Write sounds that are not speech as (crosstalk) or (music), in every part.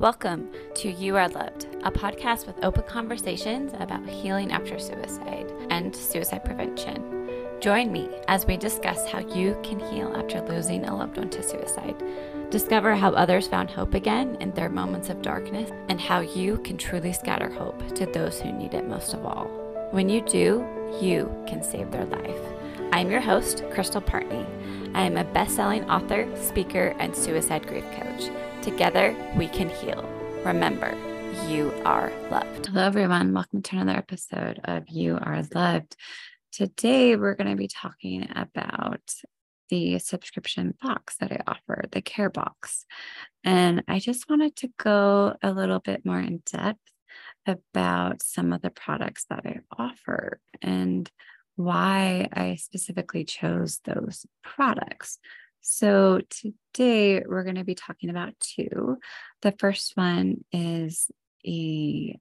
Welcome to You Are Loved, a podcast with open conversations about healing after suicide and suicide prevention. Join me as we discuss how you can heal after losing a loved one to suicide. Discover how others found hope again in their moments of darkness and how you can truly scatter hope to those who need it most of all. When you do, you can save their life. I'm your host, Crystal Partney. I am a best selling author, speaker, and suicide grief coach. Together, we can heal. Remember, you are loved. Hello, everyone. Welcome to another episode of You Are Loved. Today, we're going to be talking about the subscription box that I offer, the Care Box. And I just wanted to go a little bit more in depth about some of the products that I offer and why I specifically chose those products. So, today we're going to be talking about two. The first one is a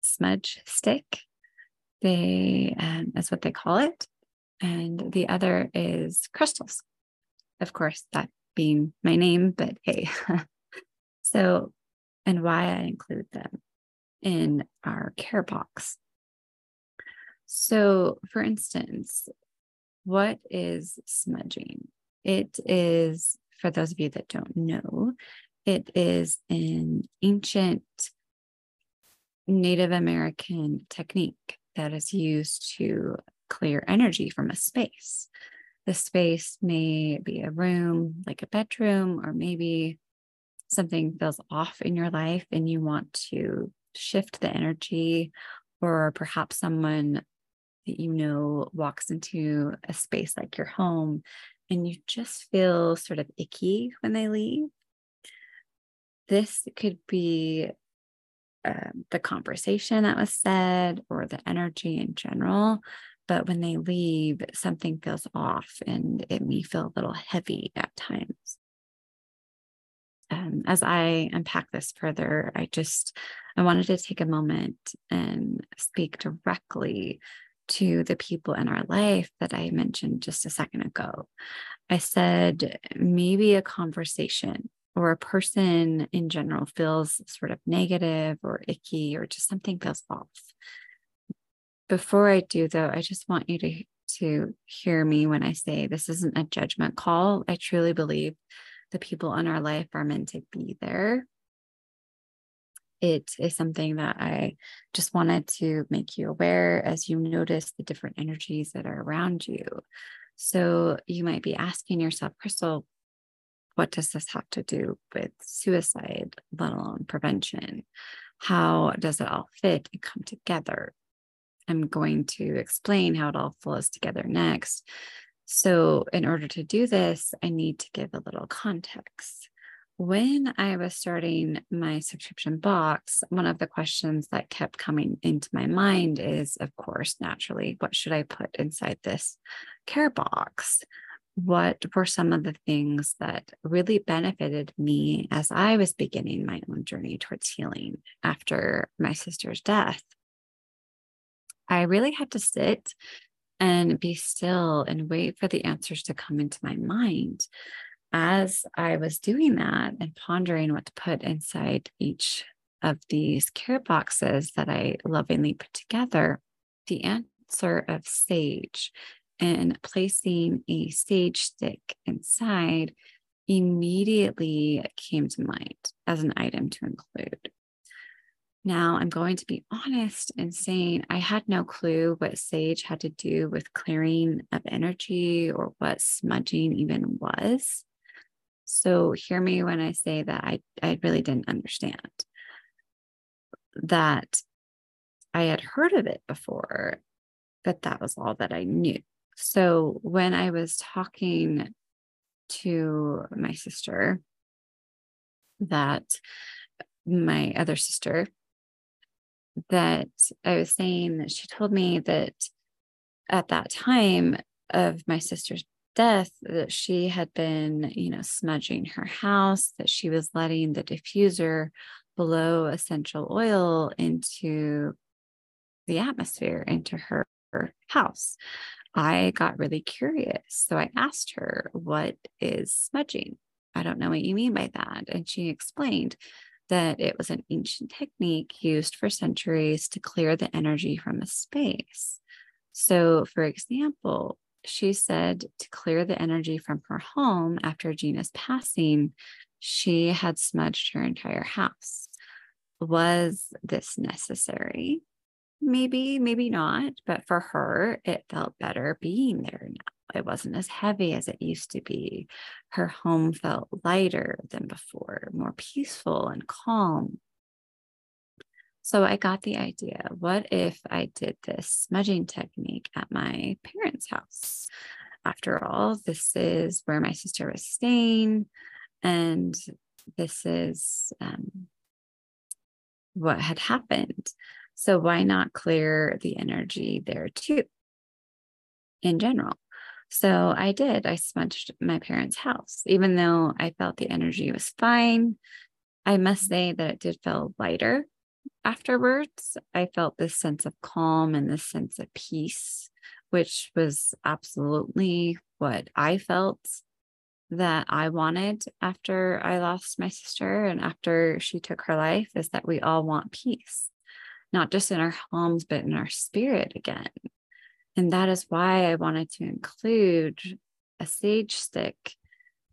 smudge stick. They, um, that's what they call it. And the other is crystals. Of course, that being my name, but hey. (laughs) so, and why I include them in our care box. So, for instance, what is smudging? It is, for those of you that don't know, it is an ancient Native American technique that is used to clear energy from a space. The space may be a room, like a bedroom, or maybe something feels off in your life and you want to shift the energy, or perhaps someone that you know walks into a space like your home and you just feel sort of icky when they leave, this could be uh, the conversation that was said or the energy in general. But when they leave, something feels off and it may feel a little heavy at times. Um, as I unpack this further, I just I wanted to take a moment and speak directly to the people in our life that I mentioned just a second ago. I said maybe a conversation or a person in general feels sort of negative or icky or just something feels off. Before I do, though, I just want you to, to hear me when I say this isn't a judgment call. I truly believe the people in our life are meant to be there it is something that I just wanted to make you aware as you notice the different energies that are around you. So you might be asking yourself, Crystal, what does this have to do with suicide, let alone prevention? How does it all fit and come together? I'm going to explain how it all flows together next. So, in order to do this, I need to give a little context when I was starting my subscription box, one of the questions that kept coming into my mind is, of course, naturally, what should I put inside this care box? What were some of the things that really benefited me as I was beginning my own journey towards healing after my sister's death? I really had to sit and be still and wait for the answers to come into my mind as I was doing that and pondering what to put inside each of these care boxes that I lovingly put together, the answer of sage and placing a sage stick inside immediately came to mind as an item to include. Now, I'm going to be honest in saying I had no clue what sage had to do with clearing of energy or what smudging even was. So hear me when I say that I, I really didn't understand that I had heard of it before, but that was all that I knew. So when I was talking to my sister, that my other sister, that I was saying that she told me that at that time of my sister's death that she had been, you know, smudging her house, that she was letting the diffuser blow essential oil into the atmosphere, into her, house. I got really curious. So I asked her, What is smudging? I don't know what you mean by that. And she explained that it was an ancient technique used for centuries to clear the energy from a space. So, for example, she said to clear the energy from her home after Gina's passing, she had smudged her entire house. Was this necessary? Maybe, maybe not. But for her, it felt better being there now. It wasn't as heavy as it used to be. Her home felt lighter than before, more peaceful and calm. So I got the idea what if I did this smudging technique at my parents' house? After all, this is where my sister was staying, and this is um, what had happened. So why not clear the energy there too, in general? So I did. I smudged my parents' house, even though I felt the energy was fine. I must say that it did feel lighter afterwards. I felt this sense of calm and this sense of peace, which was absolutely what I felt that I wanted after I lost my sister and after she took her life is that we all want peace, not just in our homes, but in our spirit again. And that is why I wanted to include a sage stick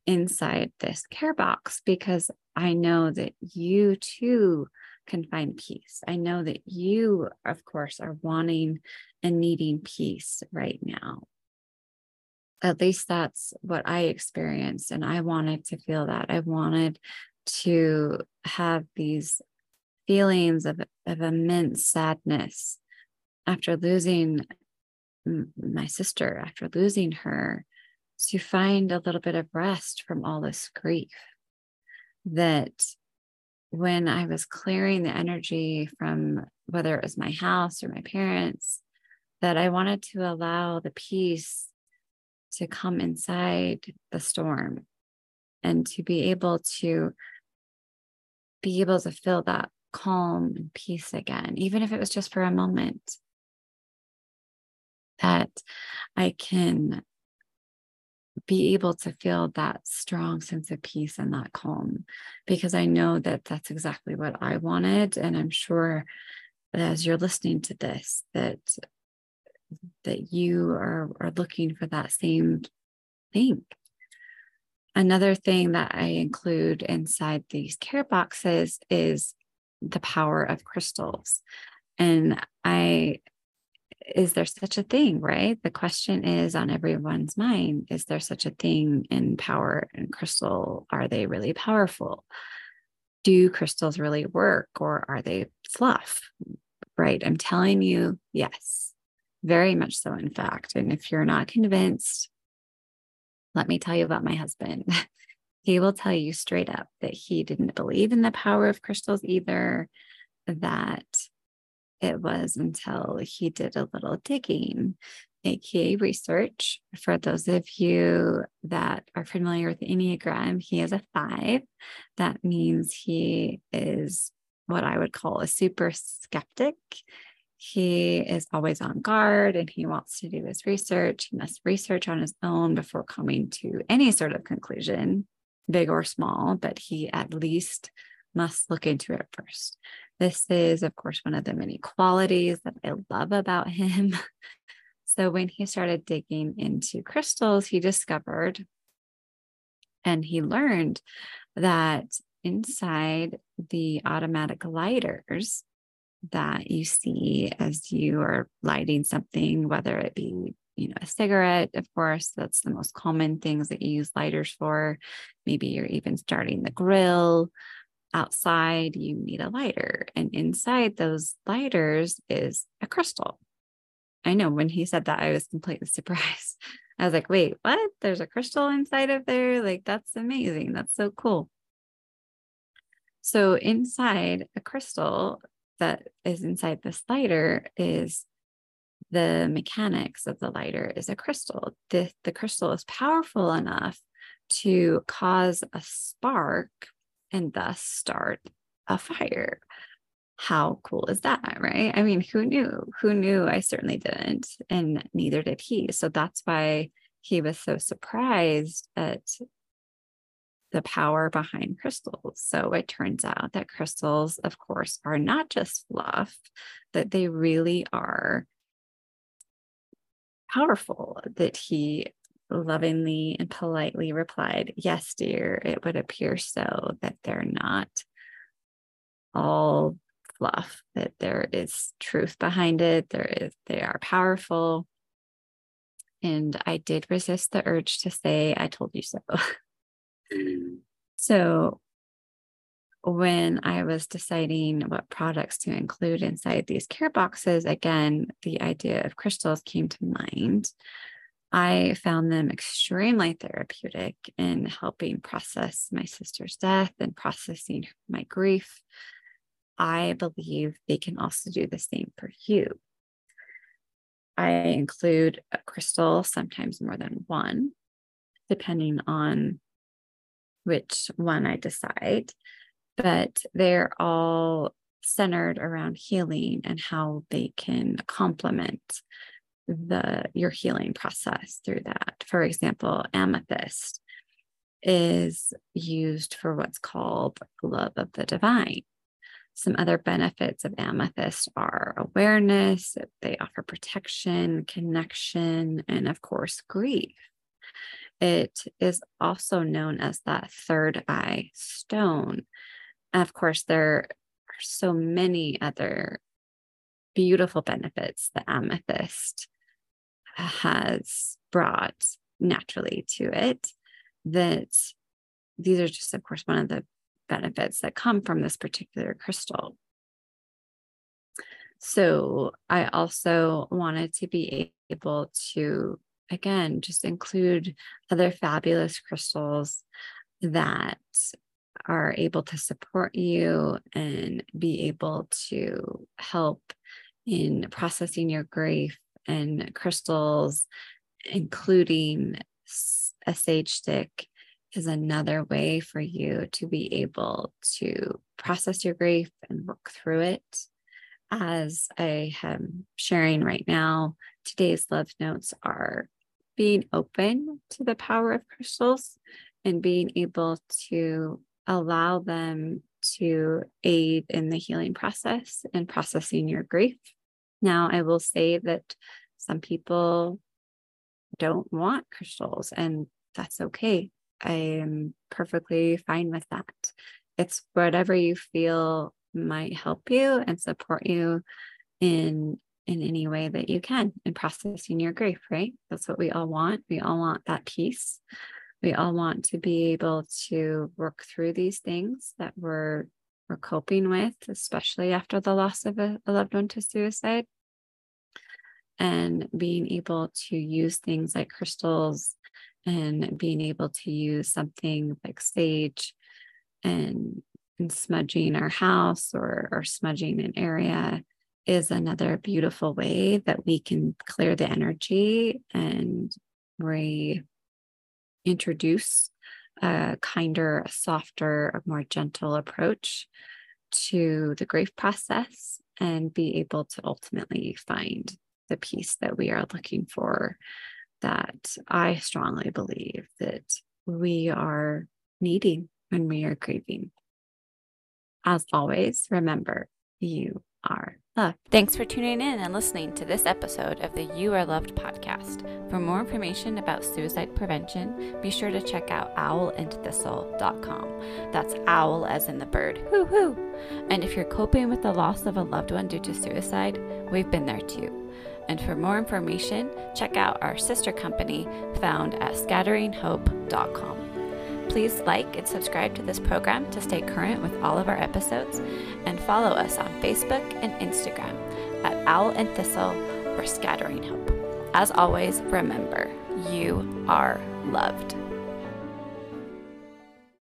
inside this care box because I know that you too can find peace. I know that you, of course, are wanting and needing peace right now. At least that's what I experienced. And I wanted to feel that. I wanted to have these feelings of, of immense sadness after losing my sister after losing her to find a little bit of rest from all this grief. That when I was clearing the energy from whether it was my house or my parents, that I wanted to allow the peace to come inside the storm and to be able to be able to feel that calm and peace again, even if it was just for a moment that I can be able to feel that strong sense of peace and that calm because I know that that's exactly what I wanted. And I'm sure that as you're listening to this, that that you are, are looking for that same thing. Another thing that I include inside these care boxes is the power of crystals. And I is there such a thing, right? The question is on everyone's mind is there such a thing in power and crystal? Are they really powerful? Do crystals really work or are they fluff? Right. I'm telling you, yes, very much so, in fact. And if you're not convinced, let me tell you about my husband. (laughs) he will tell you straight up that he didn't believe in the power of crystals either, that it was until he did a little digging, aka research. For those of you that are familiar with Enneagram, he is a five. That means he is what I would call a super skeptic. He is always on guard and he wants to do his research. He must research on his own before coming to any sort of conclusion, big or small, but he at least must look into it first. This is, of course, one of the many qualities that I love about him. (laughs) so, when he started digging into crystals, he discovered and he learned that inside the automatic lighters that you see as you are lighting something, whether it be you know, a cigarette, of course, that's the most common things that you use lighters for. Maybe you're even starting the grill outside you need a lighter and inside those lighters is a crystal. I know when he said that i was completely (laughs) surprised. I was like wait what? There's a crystal inside of there? Like that's amazing. That's so cool. So inside a crystal that is inside this lighter is the mechanics of the lighter is a crystal. The, the crystal is powerful enough to cause a spark and thus start a fire. How cool is that, right? I mean, who knew? Who knew? I certainly didn't, and neither did he. So that's why he was so surprised at the power behind crystals. So it turns out that crystals, of course, are not just fluff, that they really are powerful. That he lovingly and politely replied, Yes, dear, it would appear so, that they're not all fluff, that there is truth behind it. There is, they are powerful. And I did resist the urge to say, I told you so. (laughs) Mm. so when I was deciding what products to include inside these care boxes, again, the idea of crystals came to mind. I found them extremely therapeutic in helping process my sister's death and processing my grief. I believe they can also do the same for you. I include a crystal, sometimes more than one, depending on which one I decide, but they're all centered around healing and how they can complement the your healing process through that. For example, amethyst is used for what's called love of the divine. Some other benefits of amethyst are awareness, they offer protection, connection, and of course, grief. It is also known as that third eye stone. Of course, there are so many other beautiful benefits that amethyst has brought naturally to it that these are just, of course, one of the benefits that come from this particular crystal. So I also wanted to be able to, again, just include other fabulous crystals that are able to support you and be able to help in processing your grief and crystals, including a sage stick is another way for you to be able to process your grief and work through it. As I am sharing right now, today's love notes are being open to the power of crystals and being able to allow them to aid in the healing process and processing your grief. Now, I will say that some people don't want crystals, and that's okay. I am perfectly fine with that. It's whatever you feel might help you and support you in in any way that you can in processing your grief, right? That's what we all want. We all want that peace. We all want to be able to work through these things that we're we're coping with, especially after the loss of a, a loved one to suicide. And being able to use things like crystals and being able to use something like sage and, and smudging our house or, or smudging an area is another beautiful way that we can clear the energy and reintroduce a kinder, a softer, a more gentle approach to the grief process and be able to ultimately find the peace that we are looking for that I strongly believe that we are needing when we are grieving. As always, remember you are loved. Thanks for tuning in and listening to this episode of the You Are Loved podcast. For more information about suicide prevention, be sure to check out owlandthistle.com. That's owl as in the bird. Hoo hoo. And if you're coping with the loss of a loved one due to suicide, we've been there too. And for more information, check out our sister company found at scatteringhope.com. Please like and subscribe to this program to stay current with all of our episodes, and follow us on Facebook and Instagram at Owl and Thistle or Scattering Hope. As always, remember, you are loved.